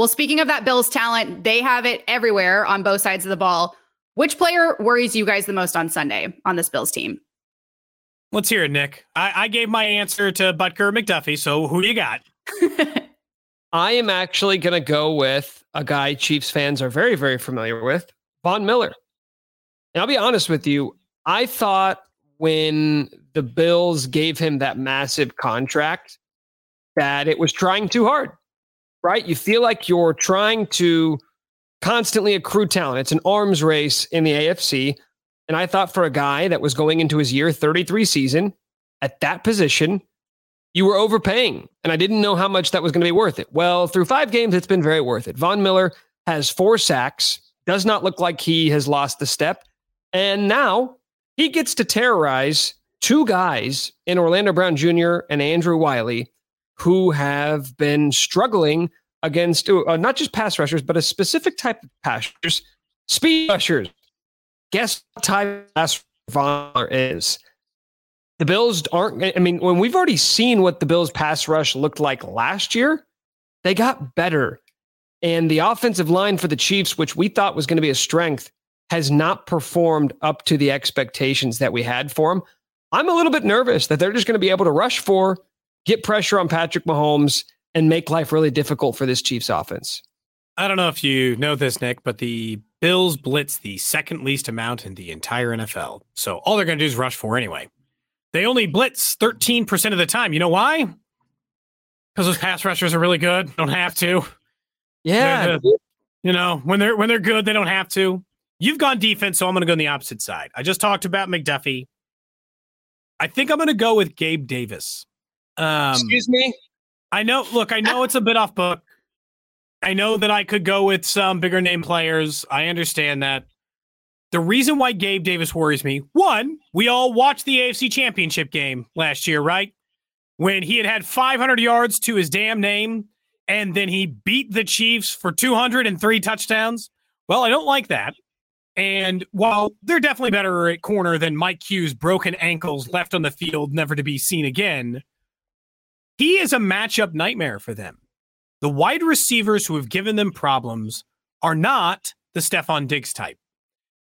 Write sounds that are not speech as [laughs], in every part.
Well, speaking of that Bills talent, they have it everywhere on both sides of the ball. Which player worries you guys the most on Sunday on this Bills team? Let's hear it, Nick. I, I gave my answer to Butker McDuffie. So who do you got? [laughs] I am actually going to go with a guy Chiefs fans are very, very familiar with, Von Miller. And I'll be honest with you, I thought when the Bills gave him that massive contract that it was trying too hard right? You feel like you're trying to constantly accrue talent. It's an arms race in the AFC. And I thought for a guy that was going into his year 33 season at that position, you were overpaying. And I didn't know how much that was going to be worth it. Well, through five games, it's been very worth it. Von Miller has four sacks, does not look like he has lost the step. And now he gets to terrorize two guys in Orlando Brown Jr. and Andrew Wylie who have been struggling against uh, not just pass rushers, but a specific type of pass rushers, speed rushers. Guess what type of pass rusher is? The Bills aren't. I mean, when we've already seen what the Bills pass rush looked like last year, they got better. And the offensive line for the Chiefs, which we thought was going to be a strength, has not performed up to the expectations that we had for them. I'm a little bit nervous that they're just going to be able to rush for get pressure on Patrick Mahomes, and make life really difficult for this Chiefs offense. I don't know if you know this, Nick, but the Bills blitz the second least amount in the entire NFL. So all they're going to do is rush for anyway. They only blitz 13% of the time. You know why? Because those pass rushers are really good. Don't have to. Yeah. The, you know, when they're when they're good, they don't have to. You've gone defense, so I'm going to go on the opposite side. I just talked about McDuffie. I think I'm going to go with Gabe Davis. Um, Excuse me. I know. Look, I know it's a bit off book. I know that I could go with some bigger name players. I understand that. The reason why Gabe Davis worries me, one, we all watched the AFC Championship game last year, right? When he had had 500 yards to his damn name, and then he beat the Chiefs for 203 touchdowns. Well, I don't like that. And while they're definitely better at corner than Mike Hughes' broken ankles left on the field, never to be seen again, he is a matchup nightmare for them. The wide receivers who have given them problems are not the Stefon Diggs type.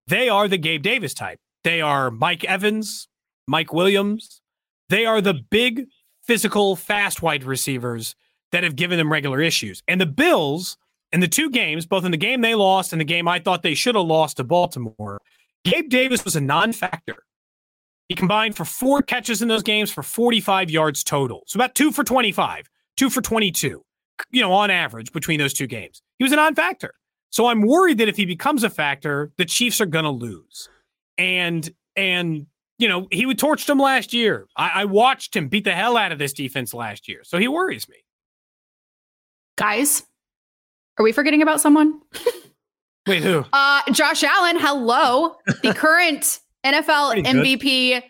They are the Gabe Davis type. They are Mike Evans, Mike Williams. They are the big, physical, fast wide receivers that have given them regular issues. And the Bills, in the two games, both in the game they lost and the game I thought they should have lost to Baltimore, Gabe Davis was a non factor. He combined for four catches in those games for 45 yards total. So about two for 25, two for 22, you know, on average between those two games. He was a non factor. So I'm worried that if he becomes a factor, the Chiefs are going to lose. And, and, you know, he would torched them last year. I, I watched him beat the hell out of this defense last year. So he worries me. Guys, are we forgetting about someone? [laughs] Wait, who? Uh, Josh Allen. Hello, the [laughs] current NFL MVP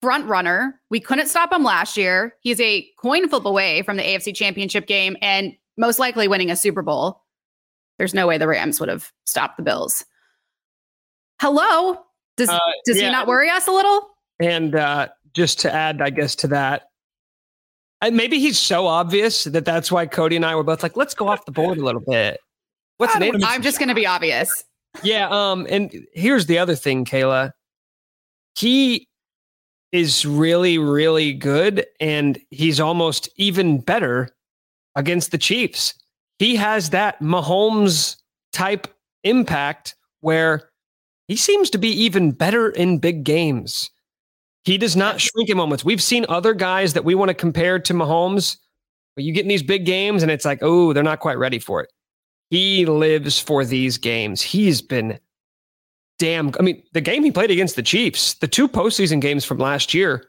front runner. We couldn't stop him last year. He's a coin flip away from the AFC Championship game and most likely winning a Super Bowl. There's no way the Rams would have stopped the Bills. Hello. Does uh, does yeah. he not worry us a little? And uh, just to add, I guess, to that, and maybe he's so obvious that that's why Cody and I were both like, let's go off the board a little bit. What's the name? I'm just going to be obvious. Yeah. Um. And here's the other thing, Kayla he is really, really good. And he's almost even better against the Chiefs. He has that Mahomes type impact where he seems to be even better in big games. He does not shrink in moments. We've seen other guys that we want to compare to Mahomes, but you get in these big games and it's like, oh, they're not quite ready for it. He lives for these games. He's been damn. I mean, the game he played against the Chiefs, the two postseason games from last year,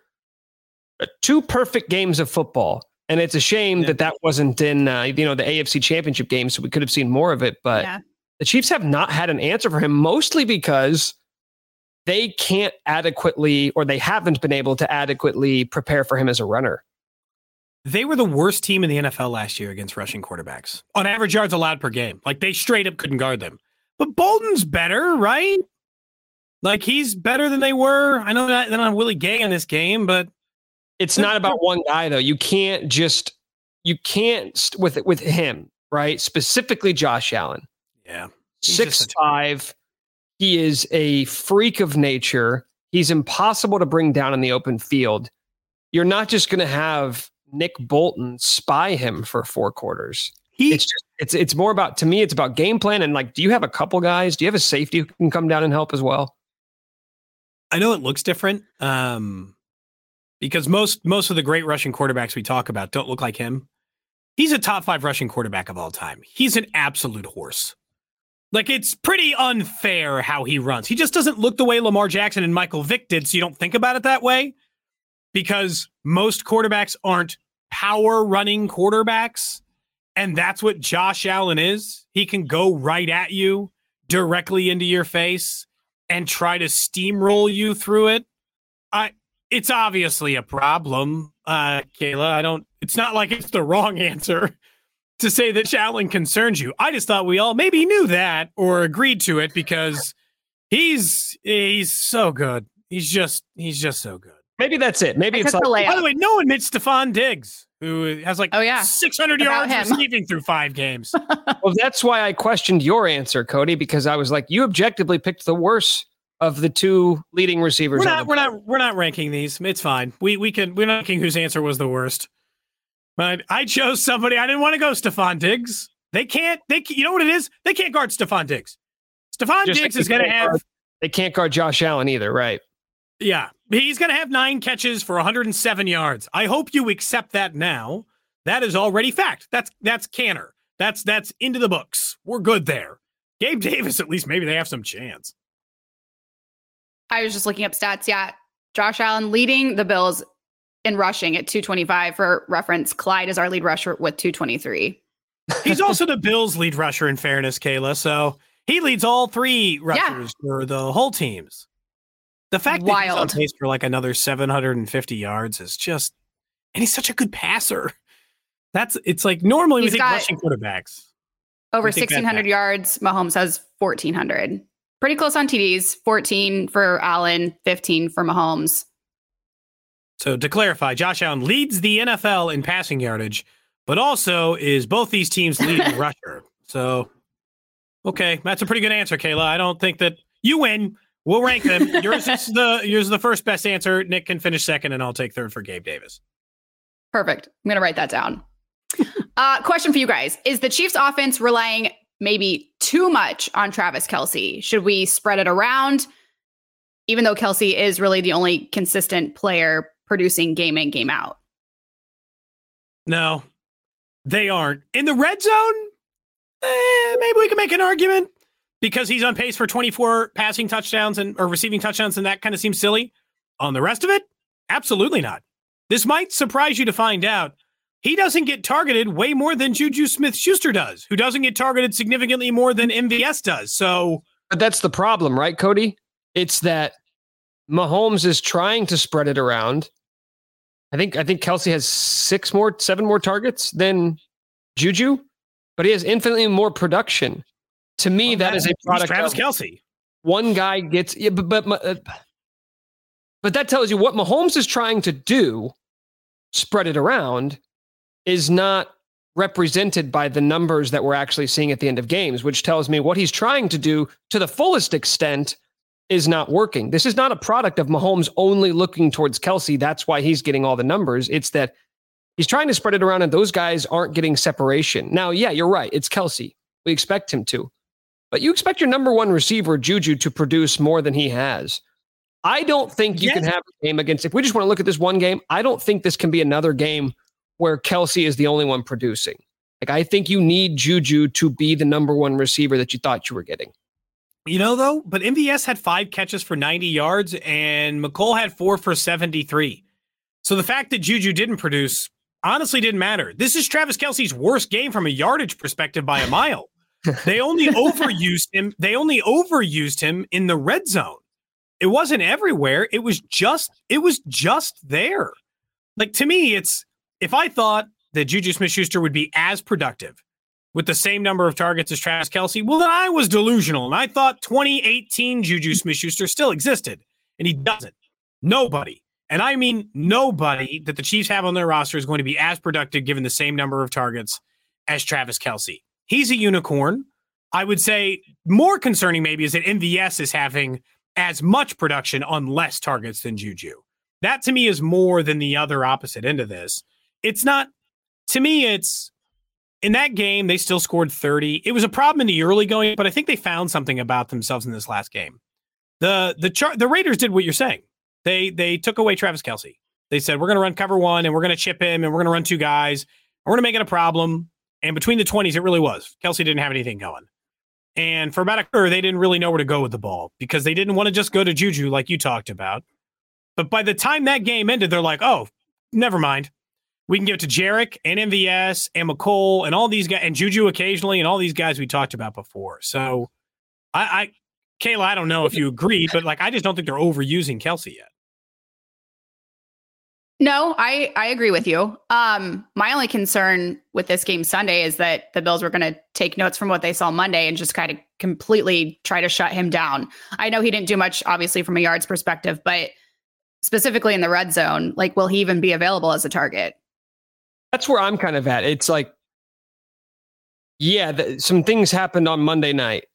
uh, two perfect games of football. And it's a shame yeah. that that wasn't in uh, you know the AFC Championship game, so we could have seen more of it. But yeah. the Chiefs have not had an answer for him, mostly because they can't adequately, or they haven't been able to adequately prepare for him as a runner. They were the worst team in the NFL last year against rushing quarterbacks on average yards allowed per game. Like they straight up couldn't guard them. But Bolton's better, right? Like he's better than they were. I know that than on Willie Gay in this game, but it's not about [laughs] one guy though. You can't just you can't with with him, right? Specifically Josh Allen. Yeah. Six five. He is a freak of nature. He's impossible to bring down in the open field. You're not just going to have Nick Bolton spy him for four quarters. He, it's just it's it's more about to me. It's about game plan and like, do you have a couple guys? Do you have a safety who can come down and help as well? I know it looks different um, because most most of the great rushing quarterbacks we talk about don't look like him. He's a top five rushing quarterback of all time. He's an absolute horse. Like it's pretty unfair how he runs. He just doesn't look the way Lamar Jackson and Michael Vick did, so you don't think about it that way. Because most quarterbacks aren't power running quarterbacks. And that's what Josh Allen is. He can go right at you directly into your face and try to steamroll you through it, I it's obviously a problem, uh, Kayla. I don't. It's not like it's the wrong [laughs] answer to say that Allen concerns you. I just thought we all maybe knew that or agreed to it because he's he's so good. He's just he's just so good. Maybe that's it. Maybe I it's like. The by the way, no one admits Stefon Diggs who has like oh yeah 600 yards receiving through five games. [laughs] well, that's why I questioned your answer, Cody, because I was like, you objectively picked the worst of the two leading receivers. We're not. We're not. We're not ranking these. It's fine. We we can. We're not ranking whose answer was the worst. But I chose somebody. I didn't want to go Stefon Diggs. They can't. They. You know what it is? They can't guard Stefon Diggs. Stefon Just Diggs like is going to have. Guard, they can't guard Josh Allen either, right? Yeah, he's going to have nine catches for 107 yards. I hope you accept that now. That is already fact. That's that's canner. That's that's into the books. We're good there. Gabe [laughs] Davis, at least maybe they have some chance. I was just looking up stats. Yeah, Josh Allen leading the Bills in rushing at 225. For reference, Clyde is our lead rusher with 223. He's also the [laughs] Bills' lead rusher. In fairness, Kayla, so he leads all three rushers yeah. for the whole teams. The fact Wild. that he's on pace for like another 750 yards is just, and he's such a good passer. [laughs] That's it's like normally he's we think rushing quarterbacks over 1600 yards. Mahomes has 1400. Pretty close on TDs. 14 for Allen, 15 for Mahomes. So to clarify, Josh Allen leads the NFL in passing yardage, but also is both these teams' [laughs] leading rusher. So, okay, that's a pretty good answer, Kayla. I don't think that you win. We'll rank them. yours is the yours is the first best answer. Nick can finish second, and I'll take third for Gabe Davis. Perfect. I'm gonna write that down. uh, question for you guys: Is the Chiefs' offense relying maybe too much on Travis Kelce? Should we spread it around? Even though Kelce is really the only consistent player producing game in game out. No, they aren't in the red zone. Eh, maybe we can make an argument because he's on pace for 24 passing touchdowns and or receiving touchdowns, and that kind of seems silly. On the rest of it, absolutely not. This might surprise you to find out he doesn't get targeted way more than Juju Smith Schuster does, who doesn't get targeted significantly more than MVS does. So, but that's the problem, right, Cody? It's that Mahomes is trying to spread it around. I think I think Kelce has six more, seven more targets than Juju, but he has infinitely more production. To me, well, that is a product. Travis Kelce. One guy gets, yeah, but but uh, but that tells you what Mahomes is trying to do. Spread it around is not represented by the numbers that we're actually seeing at the end of games, which tells me what he's trying to do to the fullest extent is not working. This is not a product of Mahomes only looking towards Kelce. That's why he's getting all the numbers. It's that he's trying to spread it around and those guys aren't getting separation. Now, yeah, you're right. It's Kelce. We expect him to. But you expect your number one receiver, Juju, to produce more than he has. I don't think you yes. can have a game against, if we just want to look at this one game, I don't think this can be another game where Kelce is the only one producing. Like, I think you need Juju to be the number one receiver that you thought you were getting. You know, though, but MVS had five catches for 90 yards and Mecole had four for 73. So the fact that Juju didn't produce honestly didn't matter. This is Travis Kelce's worst game from a yardage perspective by a mile. They only [laughs] overused him. They only overused him in the red zone. It wasn't everywhere. It was just it was just there. Like to me, it's if I thought that Juju Smith Schuster would be as productive with the same number of targets as Travis Kelce, well, then I was delusional. And I thought 2018 Juju Smith Schuster still existed, and he doesn't. Nobody, and I mean nobody that the Chiefs have on their roster is going to be as productive given the same number of targets as Travis Kelce. He's a unicorn. I would say more concerning maybe is that MVS is having as much production on less targets than Juju. That to me is more than the other opposite end of this. It's not, to me, it's in that game, they still scored 30. It was a problem in the early going, but I think they found something about themselves in this last game. The the char- the Raiders did what you're saying. They they took away Travis Kelce. They said we're going to run cover one and we're going to chip him and we're going to run two guys. We're to make it a problem. And between the 20s, it really was. Kelce didn't have anything going. And for about a quarter, they didn't really know where to go with the ball because they didn't want to just go to Juju like you talked about. But by the time that game ended, they're like, oh, never mind. We can give it to Jerick and MVS and Mecole and all these guys and Juju occasionally and all these guys we talked about before. So I, I Kayla, I don't know if you agree, but like I just don't think they're overusing Kelce yet. No, I I agree with you. Um, my only concern with this game Sunday is that the Bills were going to take notes from what they saw Monday and just kind of completely try to shut him down. I know he didn't do much, obviously, from a yards perspective, but specifically in the red zone, like, will he even be available as a target? That's where I'm kind of at. It's like, yeah, some things happened on Monday night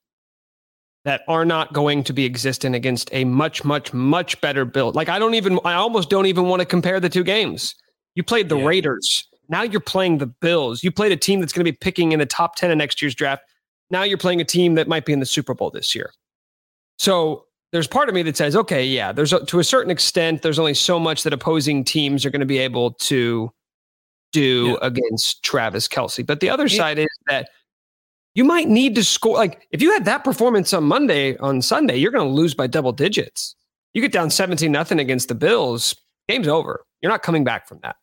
that are not going to be existent against a much, much, much better build. Like I don't even, I almost don't even want to compare the two games. You played the yeah. Raiders. Now you're playing the Bills. You played a team that's going to be picking in the top 10 of next year's draft. Now you're playing a team that might be in the Super Bowl this year. So there's part of me that says, okay, yeah, there's a, to a certain extent, there's only so much that opposing teams are going to be able to do yeah. against Travis Kelce. But the other yeah. side is that you might need to score. Like if you had that performance on Monday, on Sunday, you're going to lose by double digits. You get down 17 nothing against the Bills, game's over. You're not coming back from that.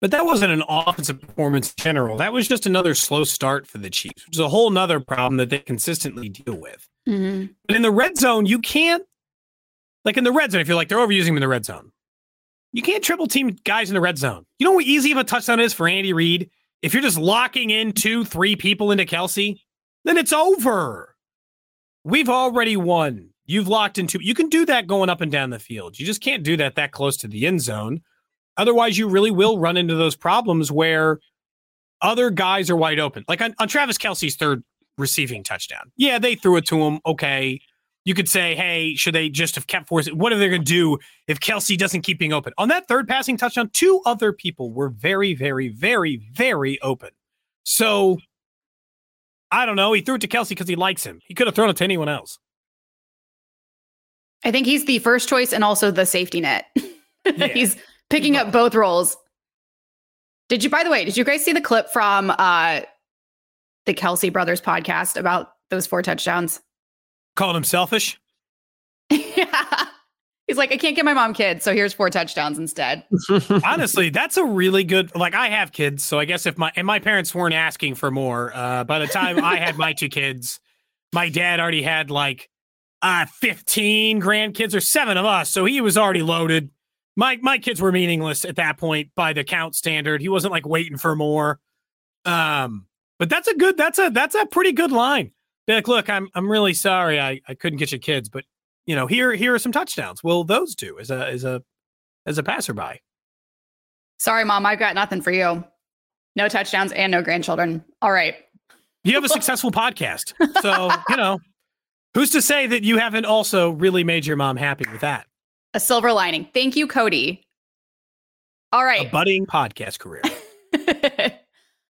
But that wasn't an offensive performance in general. That was just another slow start for the Chiefs, which is a whole nother problem that they consistently deal with. Mm-hmm. But in the red zone, you can't, like in the red zone, if you're like, they're overusing him in the red zone, you can't triple team guys in the red zone. You know how easy of a touchdown is for Andy Reid? If you're just locking in two, three people into Kelce, then it's over. We've already won. You've locked into. You can do that going up and down the field. You just can't do that that close to the end zone. Otherwise, you really will run into those problems where other guys are wide open. Like on, on Travis Kelce's third receiving touchdown. Yeah, they threw it to him. Okay you could say, hey, should they just have kept forcing? What are they going to do if Kelce doesn't keep being open? On that third passing touchdown, two other people were very, very, very, very open. So I don't know. He threw it to Kelce because he likes him. He could have thrown it to anyone else. I think he's the first choice and also the safety net. [laughs] Yeah. he's picking up both roles. Did you, by the way, did you guys see the clip from uh, the Kelce Brothers podcast about those four touchdowns? Calling him selfish? [laughs] yeah. He's like, I can't get my mom kids, so here's four touchdowns instead. [laughs] Honestly, that's a really good. Like, I have kids, so I guess if my and my parents weren't asking for more. Uh, by the time I had my two kids, my dad already had like uh 15 grandkids or seven of us, so he was already loaded. My my kids were meaningless at that point by the count standard. He wasn't like waiting for more. Um, but that's a good. That's a that's a pretty good line. Like, look, I'm I'm really sorry I, I couldn't get your kids, but you know, here here are some touchdowns. Will those do as a as a as a passerby? Sorry, mom, I've got nothing for you. No touchdowns and no grandchildren. All right. You have a successful podcast. So, [laughs] you know, who's to say that you haven't also really made your mom happy with that? A silver lining. Thank you, Cody. All right. A budding podcast career. [laughs]